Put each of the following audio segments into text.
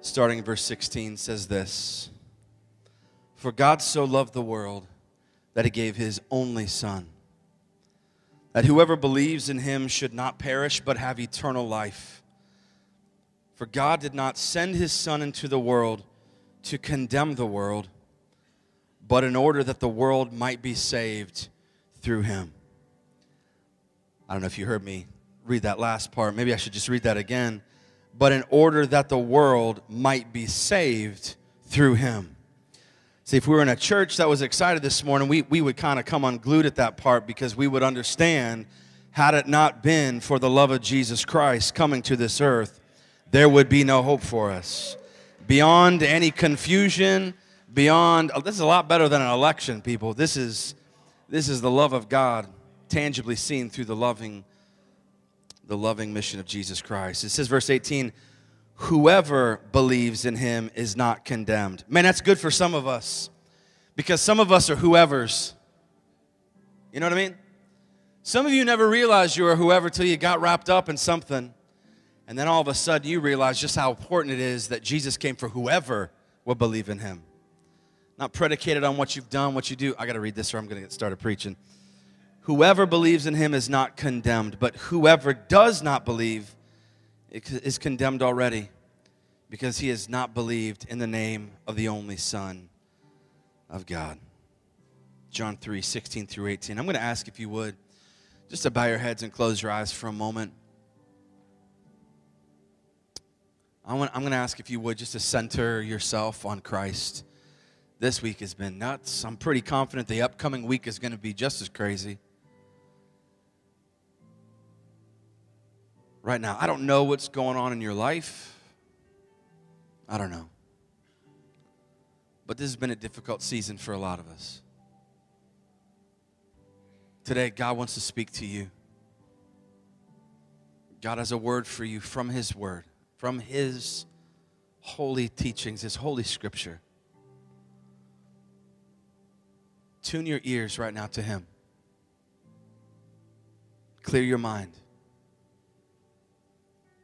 starting in verse 16, says this For God so loved the world that he gave his only Son, that whoever believes in him should not perish but have eternal life. For God did not send his Son into the world to condemn the world, but in order that the world might be saved through him. I don't know if you heard me read that last part. Maybe I should just read that again. But in order that the world might be saved through him. See, if we were in a church that was excited this morning, we, we would kind of come unglued at that part because we would understand had it not been for the love of Jesus Christ coming to this earth, there would be no hope for us. Beyond any confusion, beyond oh, this is a lot better than an election, people. This is this is the love of God tangibly seen through the loving the loving mission of Jesus Christ. It says verse 18, whoever believes in him is not condemned. Man, that's good for some of us because some of us are whoever's. You know what I mean? Some of you never realized you were whoever till you got wrapped up in something. And then all of a sudden you realize just how important it is that Jesus came for whoever will believe in him. Not predicated on what you've done, what you do. I got to read this or I'm going to get started preaching. Whoever believes in him is not condemned, but whoever does not believe is condemned already because he has not believed in the name of the only Son of God. John 3 16 through 18. I'm going to ask if you would just to bow your heads and close your eyes for a moment. I I'm going to ask if you would just to center yourself on Christ. This week has been nuts. I'm pretty confident the upcoming week is going to be just as crazy. Right now. I don't know what's going on in your life. I don't know. But this has been a difficult season for a lot of us. Today, God wants to speak to you. God has a word for you from His Word, from His holy teachings, His holy scripture. Tune your ears right now to Him. Clear your mind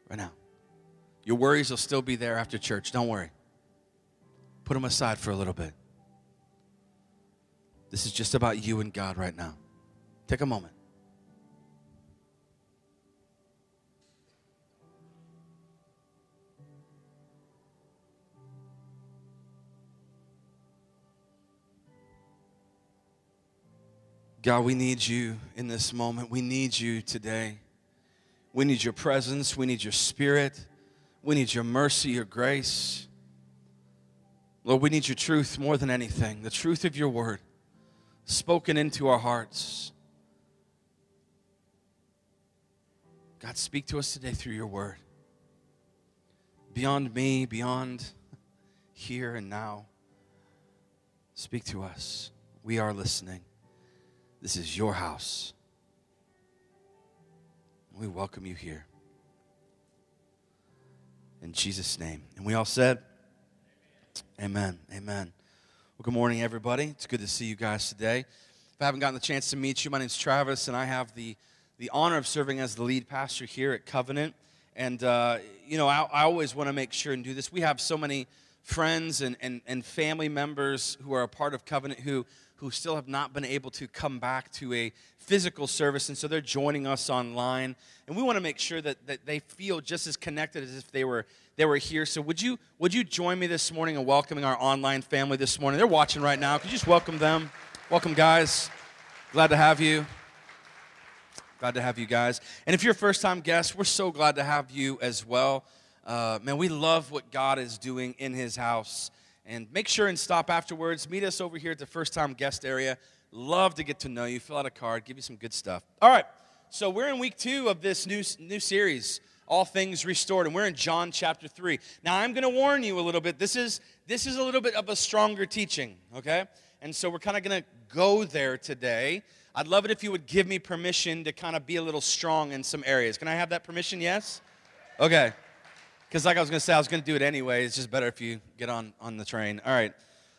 right now. Your worries will still be there after church. Don't worry. Put them aside for a little bit. This is just about you and God right now. Take a moment. God, we need you in this moment. We need you today. We need your presence. We need your spirit. We need your mercy, your grace. Lord, we need your truth more than anything the truth of your word spoken into our hearts. God, speak to us today through your word. Beyond me, beyond here and now, speak to us. We are listening. This is your house. We welcome you here. In Jesus' name. And we all said, Amen. Amen. Well, good morning, everybody. It's good to see you guys today. If I haven't gotten the chance to meet you, my name is Travis, and I have the, the honor of serving as the lead pastor here at Covenant. And, uh, you know, I, I always want to make sure and do this. We have so many friends and, and, and family members who are a part of Covenant who who still have not been able to come back to a physical service, and so they're joining us online. And we want to make sure that, that they feel just as connected as if they were they were here. So would you would you join me this morning in welcoming our online family this morning? They're watching right now. Could you just welcome them? Welcome, guys. Glad to have you. Glad to have you guys. And if you're a first time guest, we're so glad to have you as well. Uh, man, we love what God is doing in His house. And make sure and stop afterwards. Meet us over here at the first time guest area. Love to get to know you. Fill out a card, give you some good stuff. All right, so we're in week two of this new, new series, All Things Restored, and we're in John chapter 3. Now, I'm going to warn you a little bit. This is, this is a little bit of a stronger teaching, okay? And so we're kind of going to go there today. I'd love it if you would give me permission to kind of be a little strong in some areas. Can I have that permission? Yes? Okay. Because, like I was going to say, I was going to do it anyway. It's just better if you get on, on the train. All right.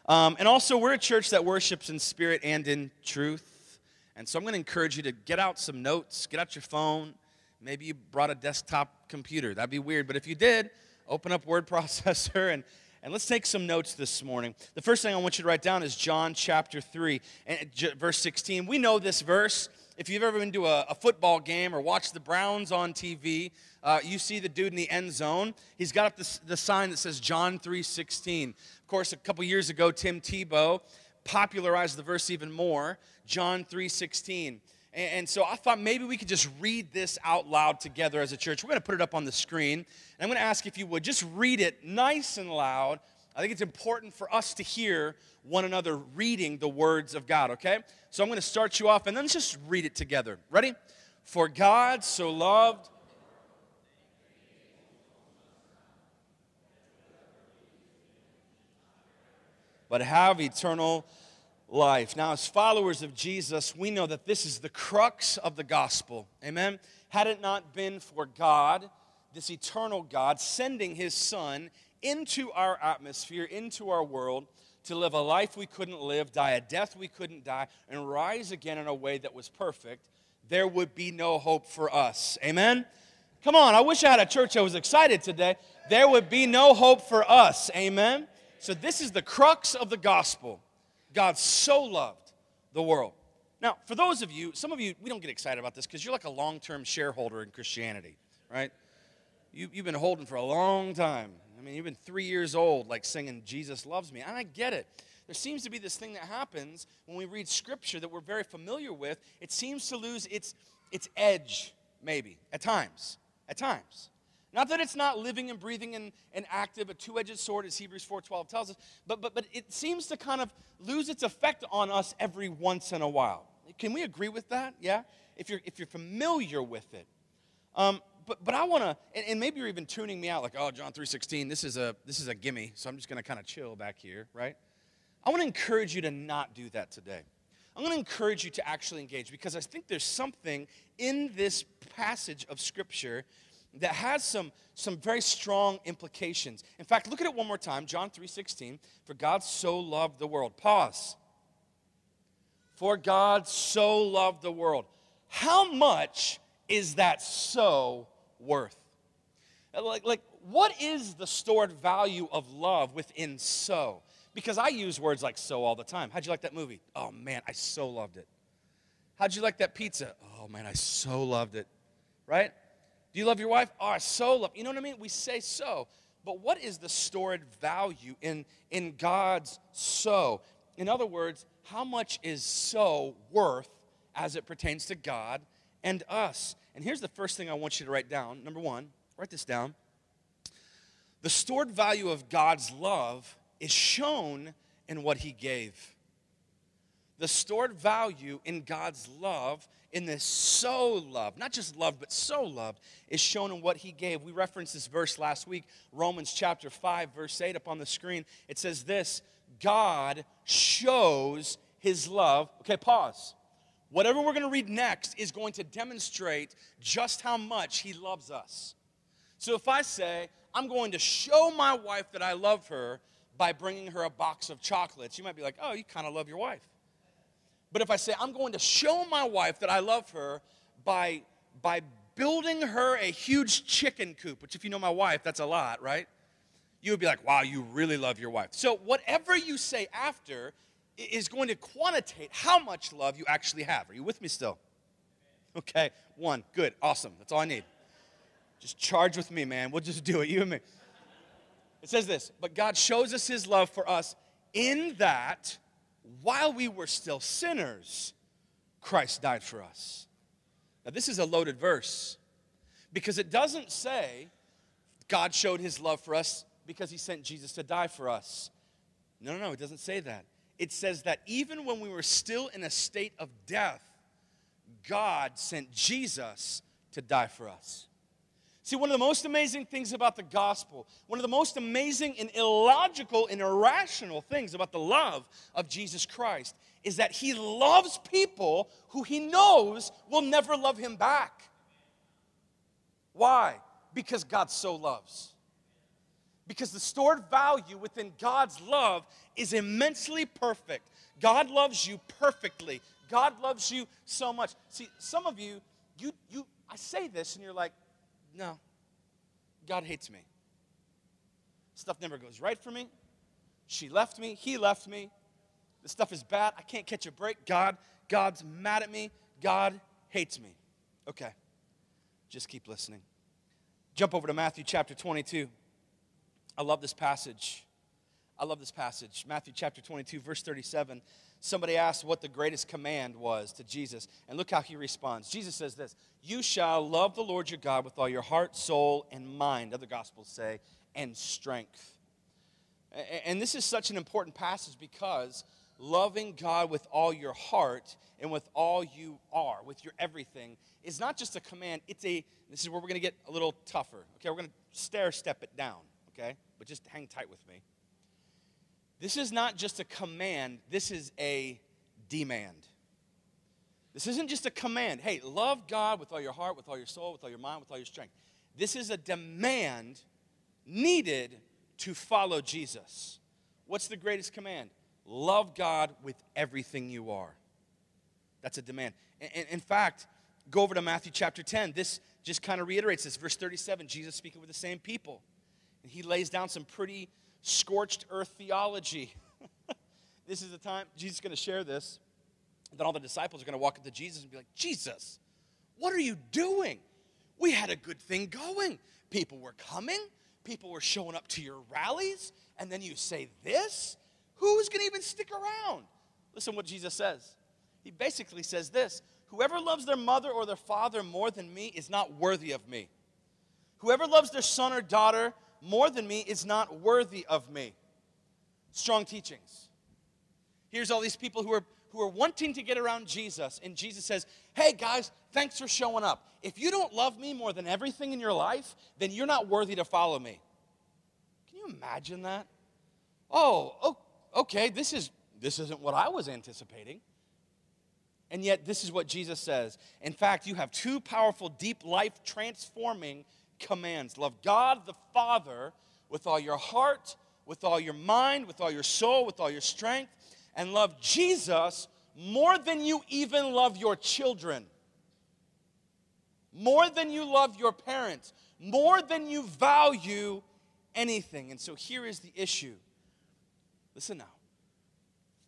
Um, and also, we're a church that worships in spirit and in truth. And so I'm going to encourage you to get out some notes, get out your phone. Maybe you brought a desktop computer. That'd be weird. But if you did, open up word processor and and let's take some notes this morning. The first thing I want you to write down is John chapter 3 and verse 16. We know this verse. If you've ever been to a, a football game or watched the Browns on TV, uh, you see the dude in the end zone. He's got up the, the sign that says John 3:16. Of course, a couple years ago, Tim Tebow popularized the verse even more. John 3:16. And, and so I thought maybe we could just read this out loud together as a church. We're going to put it up on the screen. And I'm going to ask if you would just read it nice and loud. I think it's important for us to hear one another reading the words of God, okay? So I'm going to start you off and then let's just read it together. Ready? For God so loved but have eternal life. Now, as followers of Jesus, we know that this is the crux of the gospel. Amen? Had it not been for God, this eternal God, sending his Son into our atmosphere, into our world, to live a life we couldn't live, die a death we couldn't die, and rise again in a way that was perfect, there would be no hope for us. Amen? Come on, I wish I had a church that was excited today. There would be no hope for us. Amen? So, this is the crux of the gospel. God so loved the world. Now, for those of you, some of you, we don't get excited about this because you're like a long term shareholder in Christianity, right? You, you've been holding for a long time. I mean, been three years old, like singing, Jesus loves me. And I get it. There seems to be this thing that happens when we read scripture that we're very familiar with. It seems to lose its, its edge, maybe, at times. At times. Not that it's not living and breathing and, and active, a two-edged sword, as Hebrews 4.12 tells us, but, but, but it seems to kind of lose its effect on us every once in a while. Can we agree with that? Yeah? If you're, if you're familiar with it. Um, but, but I want to, and, and, maybe you're even tuning me out like, oh, John 3.16, this is a, this is a gimme, so I'm just going to kind of chill back here, right? I want to encourage you to not do that today. I'm going to encourage you to actually engage because I think there's something in this passage of Scripture that has some, some very strong implications. In fact, look at it one more time, John 3:16. For God so loved the world. Pause. For God so loved the world. How much is that so worth? Like, like what is the stored value of love within so? Because I use words like so all the time. How'd you like that movie? Oh man, I so loved it. How'd you like that pizza? Oh man, I so loved it. Right? Do you love your wife? Oh, I so love. You know what I mean? We say so. But what is the stored value in, in God's so? In other words, how much is so worth as it pertains to God and us? And here's the first thing I want you to write down. Number one, write this down. The stored value of God's love is shown in what He gave. The stored value in God's love in this so love, not just love, but so loved, is shown in what he gave. We referenced this verse last week, Romans chapter 5, verse 8 up on the screen. It says this God shows his love. Okay, pause. Whatever we're going to read next is going to demonstrate just how much he loves us. So if I say, I'm going to show my wife that I love her by bringing her a box of chocolates, you might be like, oh, you kind of love your wife. But if I say, I'm going to show my wife that I love her by, by building her a huge chicken coop, which, if you know my wife, that's a lot, right? You would be like, wow, you really love your wife. So, whatever you say after is going to quantitate how much love you actually have. Are you with me still? Okay, one, good, awesome. That's all I need. Just charge with me, man. We'll just do it, you and me. It says this, but God shows us his love for us in that while we were still sinners, Christ died for us. Now, this is a loaded verse because it doesn't say God showed his love for us because he sent Jesus to die for us. No, no, no, it doesn't say that. It says that even when we were still in a state of death, God sent Jesus to die for us. See, one of the most amazing things about the gospel, one of the most amazing and illogical and irrational things about the love of Jesus Christ is that he loves people who he knows will never love him back. Why? Because God so loves. Because the stored value within God's love is immensely perfect. God loves you perfectly. God loves you so much. See, some of you, you, you, I say this and you're like, no, God hates me. Stuff never goes right for me. She left me. He left me. This stuff is bad. I can't catch a break. God, God's mad at me. God hates me. Okay. Just keep listening. Jump over to Matthew chapter 22. I love this passage. I love this passage. Matthew chapter 22, verse 37. Somebody asked what the greatest command was to Jesus, and look how he responds. Jesus says this You shall love the Lord your God with all your heart, soul, and mind, other gospels say, and strength. And this is such an important passage because loving God with all your heart and with all you are, with your everything, is not just a command, it's a, this is where we're going to get a little tougher. Okay, we're going to stair step it down, okay? But just hang tight with me. This is not just a command, this is a demand. This isn't just a command. Hey, love God with all your heart, with all your soul, with all your mind, with all your strength. This is a demand needed to follow Jesus. What's the greatest command? Love God with everything you are. That's a demand. in fact, go over to Matthew chapter 10. This just kind of reiterates this. Verse 37, Jesus speaking with the same people. And he lays down some pretty scorched earth theology. this is the time Jesus is going to share this. Then all the disciples are going to walk up to Jesus and be like, Jesus, what are you doing? We had a good thing going. People were coming, people were showing up to your rallies, and then you say this? Who's going to even stick around? Listen what Jesus says. He basically says this Whoever loves their mother or their father more than me is not worthy of me. Whoever loves their son or daughter more than me is not worthy of me. Strong teachings. Here's all these people who are who are wanting to get around Jesus, and Jesus says, Hey guys, thanks for showing up. If you don't love me more than everything in your life, then you're not worthy to follow me. Can you imagine that? Oh, oh okay, this is this isn't what I was anticipating. And yet, this is what Jesus says. In fact, you have two powerful, deep, life transforming commands love God the Father with all your heart, with all your mind, with all your soul, with all your strength, and love Jesus more than you even love your children, more than you love your parents, more than you value anything. And so here is the issue. Listen now.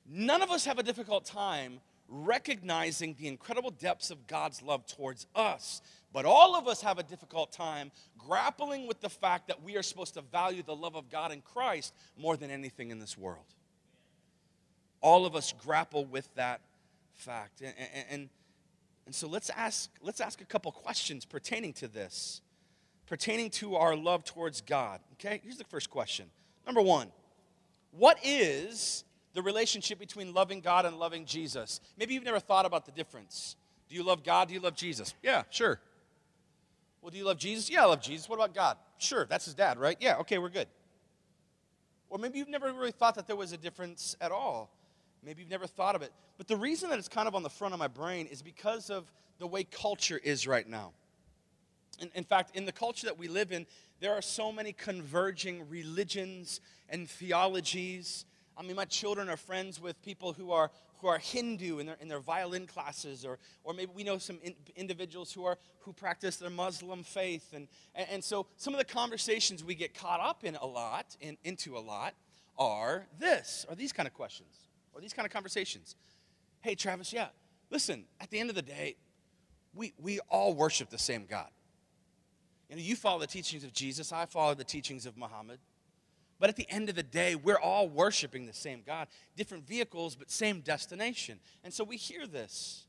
None of us have a difficult time recognizing the incredible depths of God's love towards us. But all of us have a difficult time grappling with the fact that we are supposed to value the love of God in Christ more than anything in this world. All of us grapple with that fact. And, and, and so let's ask, let's ask a couple questions pertaining to this, pertaining to our love towards God. Okay, here's the first question. Number one, what is the relationship between loving God and loving Jesus? Maybe you've never thought about the difference. Do you love God? Do you love Jesus? Yeah, sure. Well, do you love Jesus? Yeah, I love Jesus. What about God? Sure, that's his dad, right? Yeah, okay, we're good. Or maybe you've never really thought that there was a difference at all. Maybe you've never thought of it. But the reason that it's kind of on the front of my brain is because of the way culture is right now. In, in fact, in the culture that we live in, there are so many converging religions and theologies. I mean, my children are friends with people who are who are Hindu in their, in their violin classes, or, or maybe we know some in, individuals who, are, who practice their Muslim faith. And, and, and, so some of the conversations we get caught up in a lot, in, into a lot, are this, are these kind of questions, or these kind of conversations. Hey, Travis, yeah, listen, at the end of the day, we, we all worship the same God. You know, you follow the teachings of Jesus, I follow the teachings of Muhammad. But at the end of the day, we're all worshiping the same God. Different vehicles, but same destination. And so we hear this.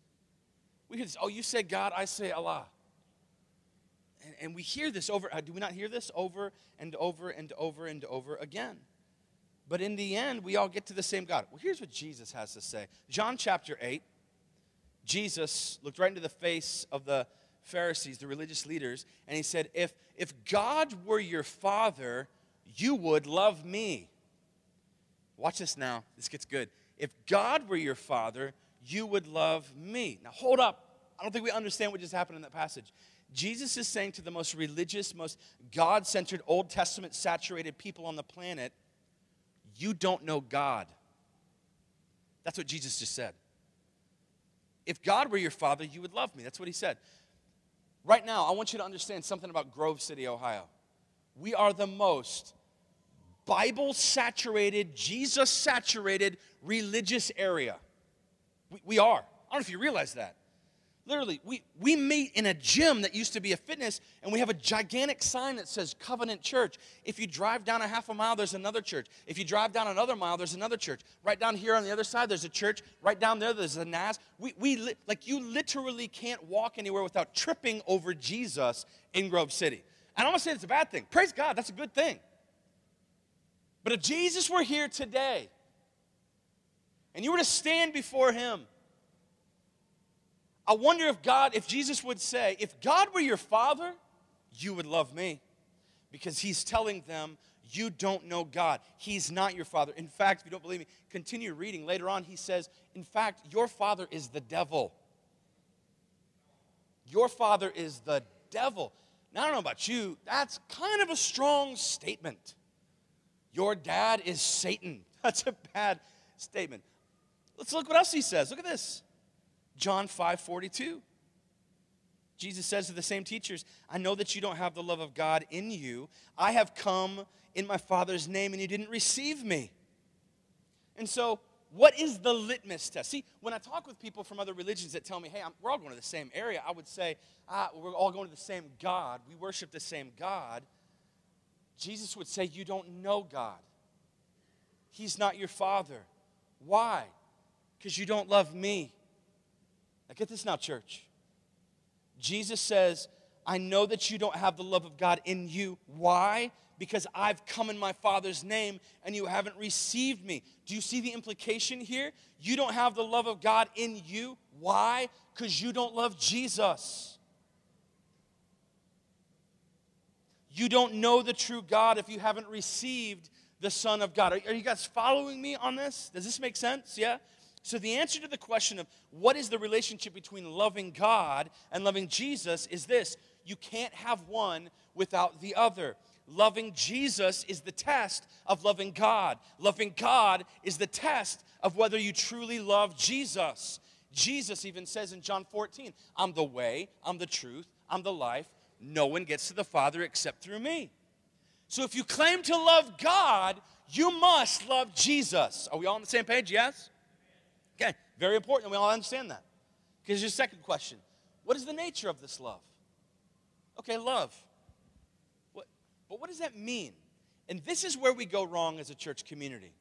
We hear this, oh, you say God, I say Allah. And, and we hear this over, uh, do we not hear this over and over and over and over again? But in the end, we all get to the same God. Well, here's what Jesus has to say John chapter 8, Jesus looked right into the face of the Pharisees, the religious leaders, and he said, If, if God were your father, you would love me. Watch this now. This gets good. If God were your father, you would love me. Now, hold up. I don't think we understand what just happened in that passage. Jesus is saying to the most religious, most God centered, Old Testament saturated people on the planet, You don't know God. That's what Jesus just said. If God were your father, you would love me. That's what he said. Right now, I want you to understand something about Grove City, Ohio. We are the most Bible saturated, Jesus saturated religious area. We, we are. I don't know if you realize that. Literally, we, we meet in a gym that used to be a fitness, and we have a gigantic sign that says Covenant Church. If you drive down a half a mile, there's another church. If you drive down another mile, there's another church. Right down here on the other side, there's a church. Right down there, there's a NAS. We, we like you literally can't walk anywhere without tripping over Jesus in Grove City. And I don't want to say it's a bad thing. Praise God, that's a good thing. But if Jesus were here today, and you were to stand before him, I wonder if God, if Jesus would say, if God were your father, you would love me. Because he's telling them, you don't know God. He's not your father. In fact, if you don't believe me, continue reading. Later on, he says, in fact, your father is the devil. Your father is the devil. Now, I don't know about you, that's kind of a strong statement. Your dad is Satan. That's a bad statement. Let's look what else he says. Look at this. John 5 42. Jesus says to the same teachers, I know that you don't have the love of God in you. I have come in my Father's name and you didn't receive me. And so, what is the litmus test? See, when I talk with people from other religions that tell me, hey, I'm, we're all going to the same area, I would say, ah, we're all going to the same God. We worship the same God. Jesus would say, You don't know God. He's not your Father. Why? Because you don't love me. Now, get this now, church. Jesus says, I know that you don't have the love of God in you. Why? Because I've come in my Father's name and you haven't received me. Do you see the implication here? You don't have the love of God in you. Why? Because you don't love Jesus. You don't know the true God if you haven't received the Son of God. Are, are you guys following me on this? Does this make sense? Yeah? So, the answer to the question of what is the relationship between loving God and loving Jesus is this you can't have one without the other. Loving Jesus is the test of loving God. Loving God is the test of whether you truly love Jesus. Jesus even says in John 14, I'm the way, I'm the truth, I'm the life. No one gets to the Father except through me. So if you claim to love God, you must love Jesus. Are we all on the same page? Yes? Okay, very important we all understand that. Because your second question what is the nature of this love? Okay, love. What, but what does that mean? And this is where we go wrong as a church community.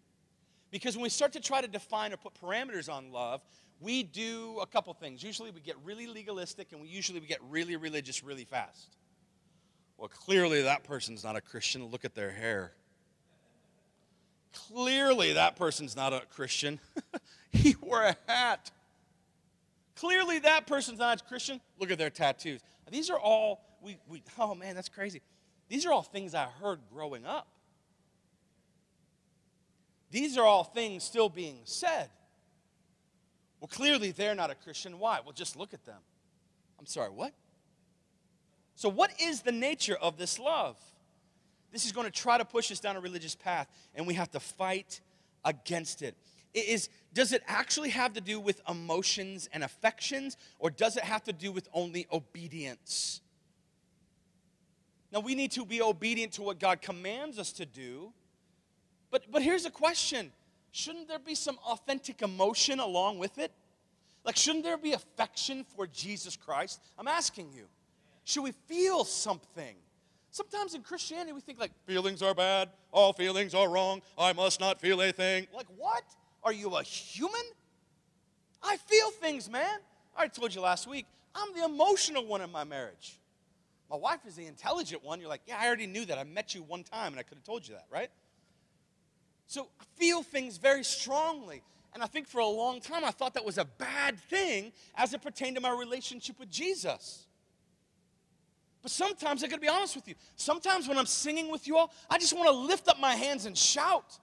Because when we start to try to define or put parameters on love, we do a couple things. Usually we get really legalistic and we usually we get really religious really fast. Well, clearly that person's not a Christian. Look at their hair. Clearly that person's not a Christian. he wore a hat. Clearly that person's not a Christian. Look at their tattoos. These are all we, we oh man, that's crazy. These are all things I heard growing up. These are all things still being said. Well, clearly they're not a Christian. Why? Well, just look at them. I'm sorry, what? So, what is the nature of this love? This is going to try to push us down a religious path, and we have to fight against it. it is, does it actually have to do with emotions and affections, or does it have to do with only obedience? Now, we need to be obedient to what God commands us to do, but, but here's a question shouldn't there be some authentic emotion along with it? Like, shouldn't there be affection for Jesus Christ? I'm asking you. Should we feel something? Sometimes in Christianity, we think like feelings are bad, all feelings are wrong, I must not feel anything. Like, what? Are you a human? I feel things, man. I told you last week, I'm the emotional one in my marriage. My wife is the intelligent one. You're like, yeah, I already knew that. I met you one time and I could have told you that, right? So I feel things very strongly. And I think for a long time I thought that was a bad thing as it pertained to my relationship with Jesus. But sometimes I gotta be honest with you. Sometimes when I'm singing with you all, I just wanna lift up my hands and shout.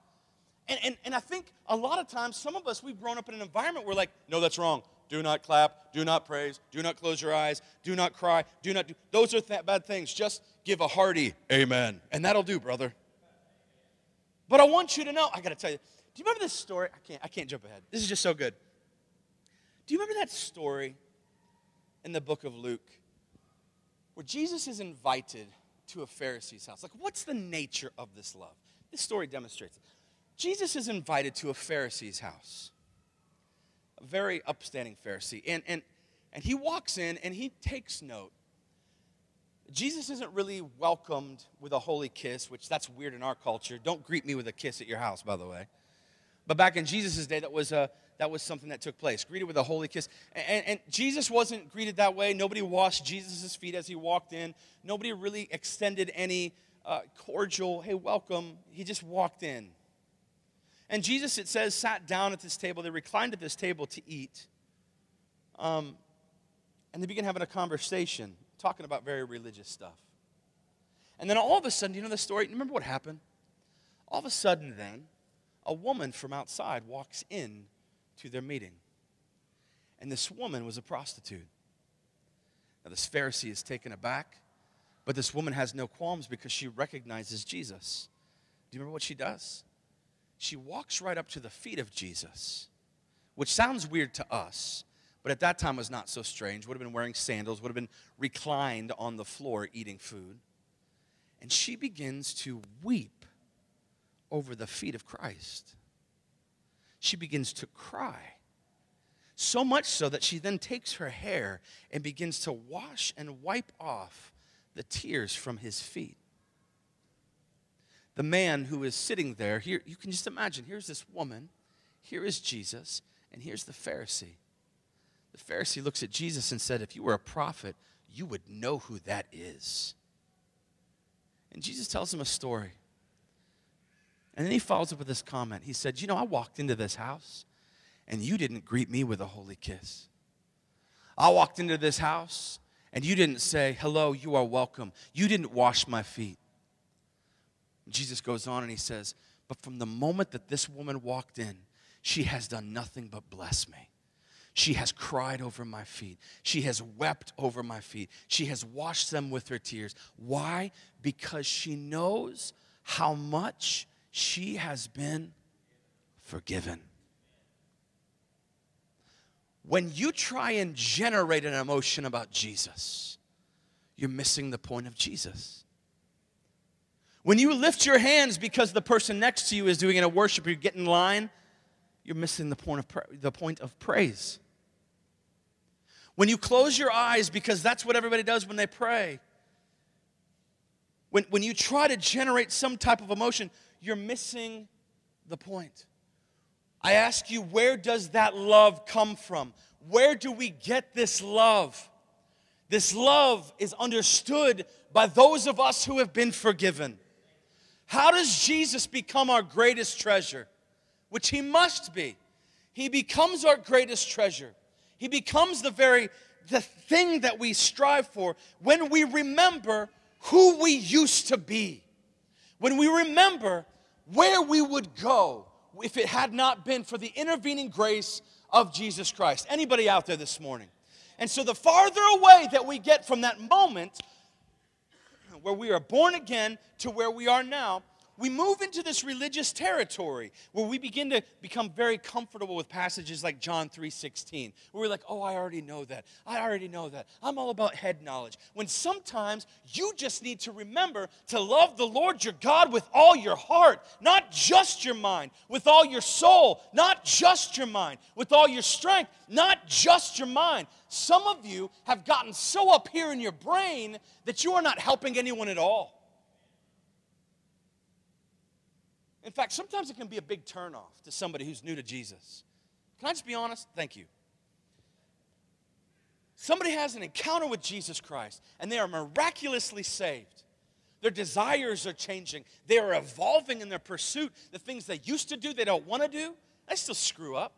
And, and, and I think a lot of times, some of us, we've grown up in an environment where, like, no, that's wrong. Do not clap, do not praise, do not close your eyes, do not cry, do not do. Those are th- bad things. Just give a hearty amen. And that'll do, brother. But I want you to know, I got to tell you, do you remember this story? I can't, I can't jump ahead. This is just so good. Do you remember that story in the book of Luke where Jesus is invited to a Pharisee's house? Like, what's the nature of this love? This story demonstrates. It. Jesus is invited to a Pharisee's house, a very upstanding Pharisee. And, and, and he walks in and he takes note. Jesus isn't really welcomed with a holy kiss, which that's weird in our culture. Don't greet me with a kiss at your house, by the way. But back in Jesus' day, that was, a, that was something that took place. Greeted with a holy kiss. And, and Jesus wasn't greeted that way. Nobody washed Jesus' feet as he walked in. Nobody really extended any uh, cordial, hey, welcome. He just walked in. And Jesus, it says, sat down at this table. They reclined at this table to eat. Um, and they began having a conversation, talking about very religious stuff. And then all of a sudden, you know the story? Remember what happened? All of a sudden, then, a woman from outside walks in to their meeting. And this woman was a prostitute. Now, this Pharisee is taken aback, but this woman has no qualms because she recognizes Jesus. Do you remember what she does? She walks right up to the feet of Jesus, which sounds weird to us, but at that time was not so strange. Would have been wearing sandals, would have been reclined on the floor eating food. And she begins to weep over the feet of Christ. She begins to cry. So much so that she then takes her hair and begins to wash and wipe off the tears from his feet. The man who is sitting there, here, you can just imagine here's this woman, here is Jesus, and here's the Pharisee. The Pharisee looks at Jesus and said, If you were a prophet, you would know who that is. And Jesus tells him a story. And then he follows up with this comment. He said, You know, I walked into this house and you didn't greet me with a holy kiss. I walked into this house and you didn't say, Hello, you are welcome. You didn't wash my feet. Jesus goes on and he says, But from the moment that this woman walked in, she has done nothing but bless me. She has cried over my feet. She has wept over my feet. She has washed them with her tears. Why? Because she knows how much she has been forgiven. When you try and generate an emotion about Jesus, you're missing the point of Jesus. When you lift your hands because the person next to you is doing it in worship, you get in line, you're missing the point of, pra- the point of praise. When you close your eyes because that's what everybody does when they pray, when, when you try to generate some type of emotion, you're missing the point. I ask you, where does that love come from? Where do we get this love? This love is understood by those of us who have been forgiven. How does Jesus become our greatest treasure? Which he must be. He becomes our greatest treasure. He becomes the very the thing that we strive for when we remember who we used to be. When we remember where we would go if it had not been for the intervening grace of Jesus Christ. Anybody out there this morning? And so the farther away that we get from that moment where we are born again to where we are now, we move into this religious territory where we begin to become very comfortable with passages like John 3:16, where we're like, "Oh, I already know that. I already know that. I'm all about head knowledge." When sometimes you just need to remember to love the Lord your God with all your heart, not just your mind, with all your soul, not just your mind, with all your strength, not just your mind. Some of you have gotten so up here in your brain that you are not helping anyone at all. In fact, sometimes it can be a big turnoff to somebody who's new to Jesus. Can I just be honest? Thank you. Somebody has an encounter with Jesus Christ and they are miraculously saved. Their desires are changing. They are evolving in their pursuit. The things they used to do, they don't want to do, they still screw up.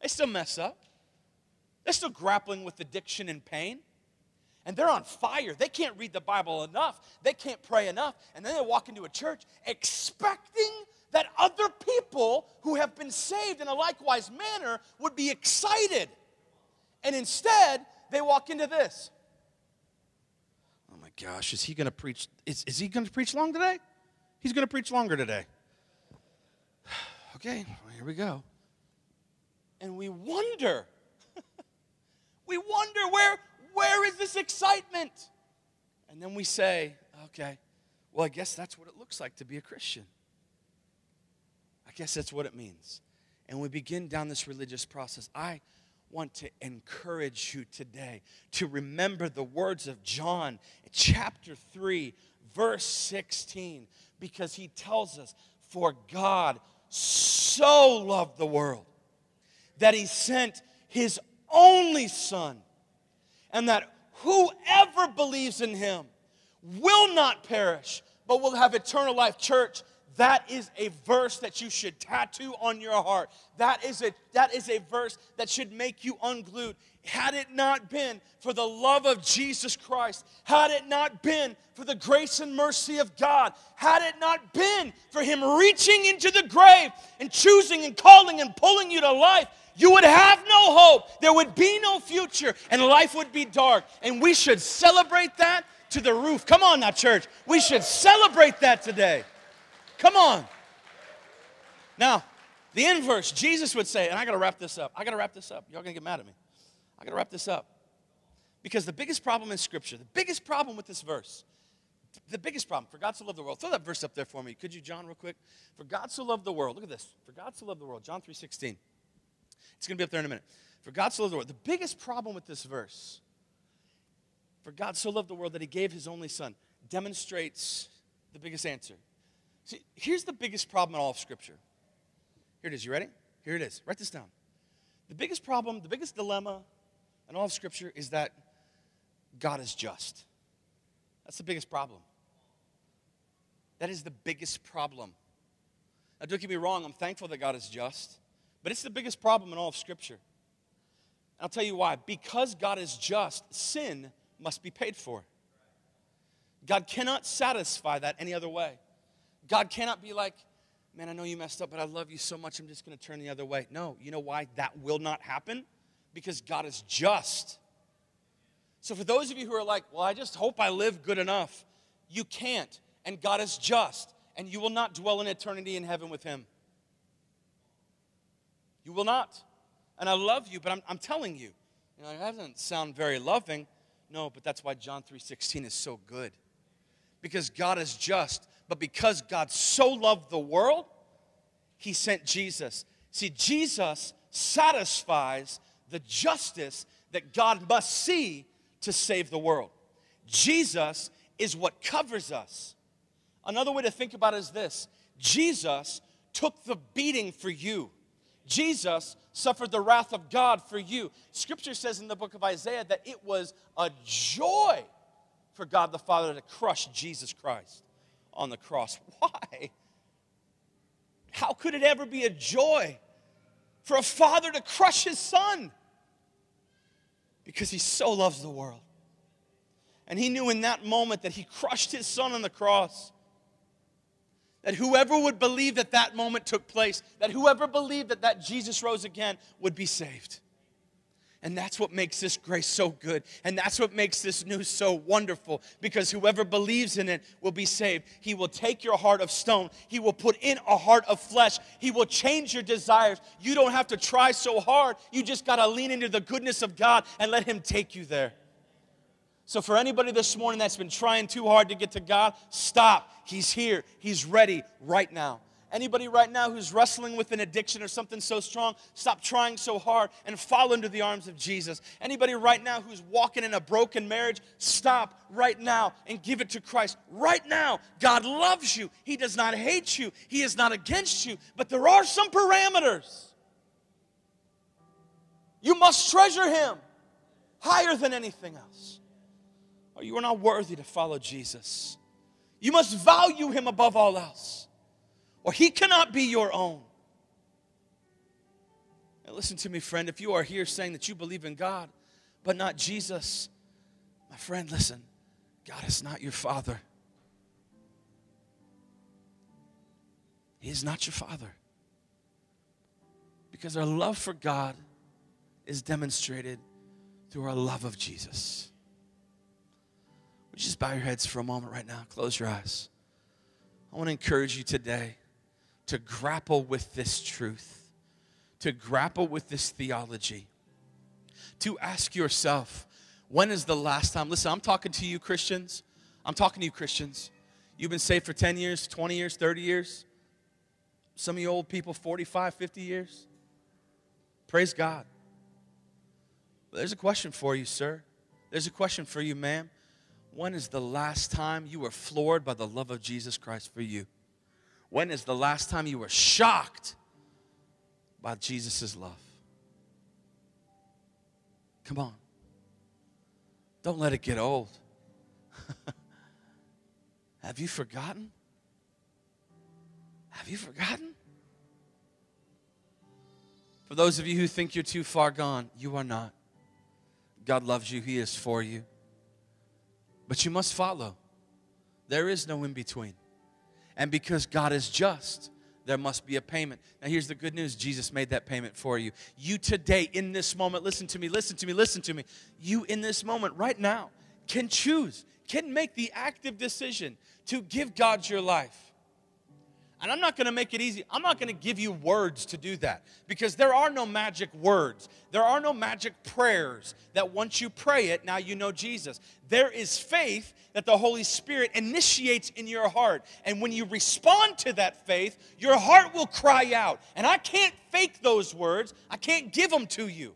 They still mess up. They're still grappling with addiction and pain and they're on fire. They can't read the Bible enough, they can't pray enough. And then they walk into a church expecting that other people who have been saved in a likewise manner would be excited. And instead, they walk into this. Oh my gosh, is he going to preach? Is, is he going to preach long today? He's going to preach longer today. okay, well, here we go. And we wonder, we wonder where, where is this excitement? And then we say, okay, well, I guess that's what it looks like to be a Christian. I guess that's what it means. And we begin down this religious process. I want to encourage you today to remember the words of John, chapter 3, verse 16, because he tells us, For God so loved the world that he sent his only Son, and that whoever believes in him will not perish, but will have eternal life. Church, that is a verse that you should tattoo on your heart. That is a, that is a verse that should make you unglued. Had it not been for the love of Jesus Christ, had it not been for the grace and mercy of God, had it not been for Him reaching into the grave and choosing and calling and pulling you to life, you would have no hope. There would be no future, and life would be dark. And we should celebrate that to the roof. Come on now, church. We should celebrate that today. Come on. Now, the inverse, Jesus would say, and I got to wrap this up. I got to wrap this up. Y'all going to get mad at me. I got to wrap this up. Because the biggest problem in Scripture, the biggest problem with this verse, the biggest problem, for God so loved the world. Throw that verse up there for me. Could you, John, real quick? For God so loved the world. Look at this. For God so loved the world. John 3.16. It's going to be up there in a minute. For God so loved the world. The biggest problem with this verse, for God so loved the world that he gave his only son, demonstrates the biggest answer. See, here's the biggest problem in all of Scripture. Here it is. You ready? Here it is. Write this down. The biggest problem, the biggest dilemma in all of Scripture is that God is just. That's the biggest problem. That is the biggest problem. Now, don't get me wrong, I'm thankful that God is just, but it's the biggest problem in all of Scripture. I'll tell you why. Because God is just, sin must be paid for. God cannot satisfy that any other way. God cannot be like, man, I know you messed up, but I love you so much, I'm just going to turn the other way. No, you know why that will not happen? Because God is just. So, for those of you who are like, well, I just hope I live good enough, you can't. And God is just, and you will not dwell in eternity in heaven with Him. You will not. And I love you, but I'm, I'm telling you, you know, it doesn't sound very loving. No, but that's why John 3:16 is so good. Because God is just, but because God so loved the world, he sent Jesus. See, Jesus satisfies the justice that God must see to save the world. Jesus is what covers us. Another way to think about it is this Jesus took the beating for you. Jesus suffered the wrath of God for you. Scripture says in the book of Isaiah that it was a joy for God the Father to crush Jesus Christ on the cross. Why? How could it ever be a joy for a father to crush his son? Because he so loves the world. And he knew in that moment that he crushed his son on the cross. That whoever would believe that that moment took place, that whoever believed that that Jesus rose again would be saved. And that's what makes this grace so good. And that's what makes this news so wonderful because whoever believes in it will be saved. He will take your heart of stone, He will put in a heart of flesh. He will change your desires. You don't have to try so hard. You just got to lean into the goodness of God and let Him take you there. So, for anybody this morning that's been trying too hard to get to God, stop. He's here, He's ready right now. Anybody right now who's wrestling with an addiction or something so strong, stop trying so hard and fall into the arms of Jesus. Anybody right now who's walking in a broken marriage, stop right now and give it to Christ. Right now, God loves you. He does not hate you, He is not against you, but there are some parameters. You must treasure Him higher than anything else, or you are not worthy to follow Jesus. You must value Him above all else or he cannot be your own. Now, listen to me, friend. If you are here saying that you believe in God, but not Jesus, my friend, listen. God is not your father. He is not your father. Because our love for God is demonstrated through our love of Jesus. Just bow your heads for a moment right now? Close your eyes. I want to encourage you today to grapple with this truth, to grapple with this theology, to ask yourself, when is the last time? Listen, I'm talking to you, Christians. I'm talking to you, Christians. You've been saved for 10 years, 20 years, 30 years. Some of you old people, 45, 50 years. Praise God. There's a question for you, sir. There's a question for you, ma'am. When is the last time you were floored by the love of Jesus Christ for you? When is the last time you were shocked by Jesus' love? Come on. Don't let it get old. Have you forgotten? Have you forgotten? For those of you who think you're too far gone, you are not. God loves you, He is for you. But you must follow. There is no in between. And because God is just, there must be a payment. Now, here's the good news Jesus made that payment for you. You today, in this moment, listen to me, listen to me, listen to me. You, in this moment, right now, can choose, can make the active decision to give God your life. And I'm not going to make it easy. I'm not going to give you words to do that because there are no magic words. There are no magic prayers that once you pray it, now you know Jesus. There is faith that the Holy Spirit initiates in your heart. And when you respond to that faith, your heart will cry out. And I can't fake those words, I can't give them to you.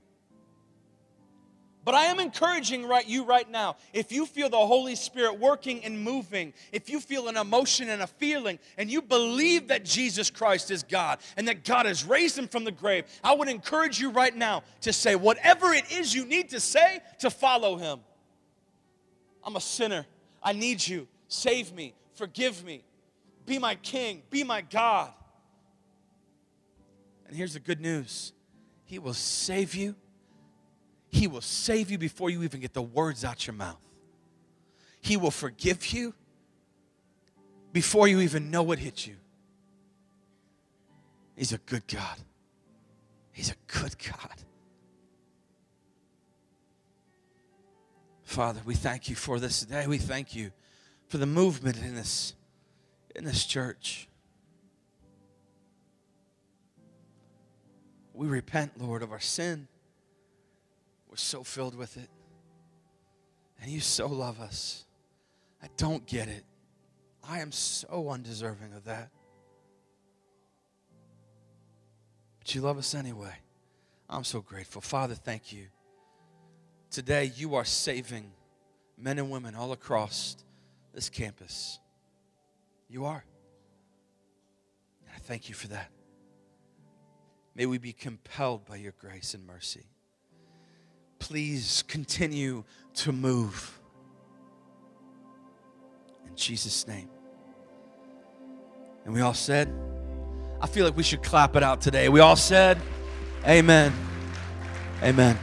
But I am encouraging right you right now. If you feel the Holy Spirit working and moving, if you feel an emotion and a feeling, and you believe that Jesus Christ is God and that God has raised him from the grave, I would encourage you right now to say whatever it is you need to say to follow him. I'm a sinner. I need you. Save me. Forgive me. Be my king. Be my God. And here's the good news He will save you he will save you before you even get the words out your mouth. He will forgive you before you even know what hit you. He's a good God. He's a good God. Father, we thank you for this day. We thank you for the movement in this, in this church. We repent, Lord, of our sin. We're so filled with it. And you so love us. I don't get it. I am so undeserving of that. But you love us anyway. I'm so grateful. Father, thank you. Today, you are saving men and women all across this campus. You are. And I thank you for that. May we be compelled by your grace and mercy please continue to move. In Jesus' name. And we all said, I feel like we should clap it out today. We all said, Amen. Amen.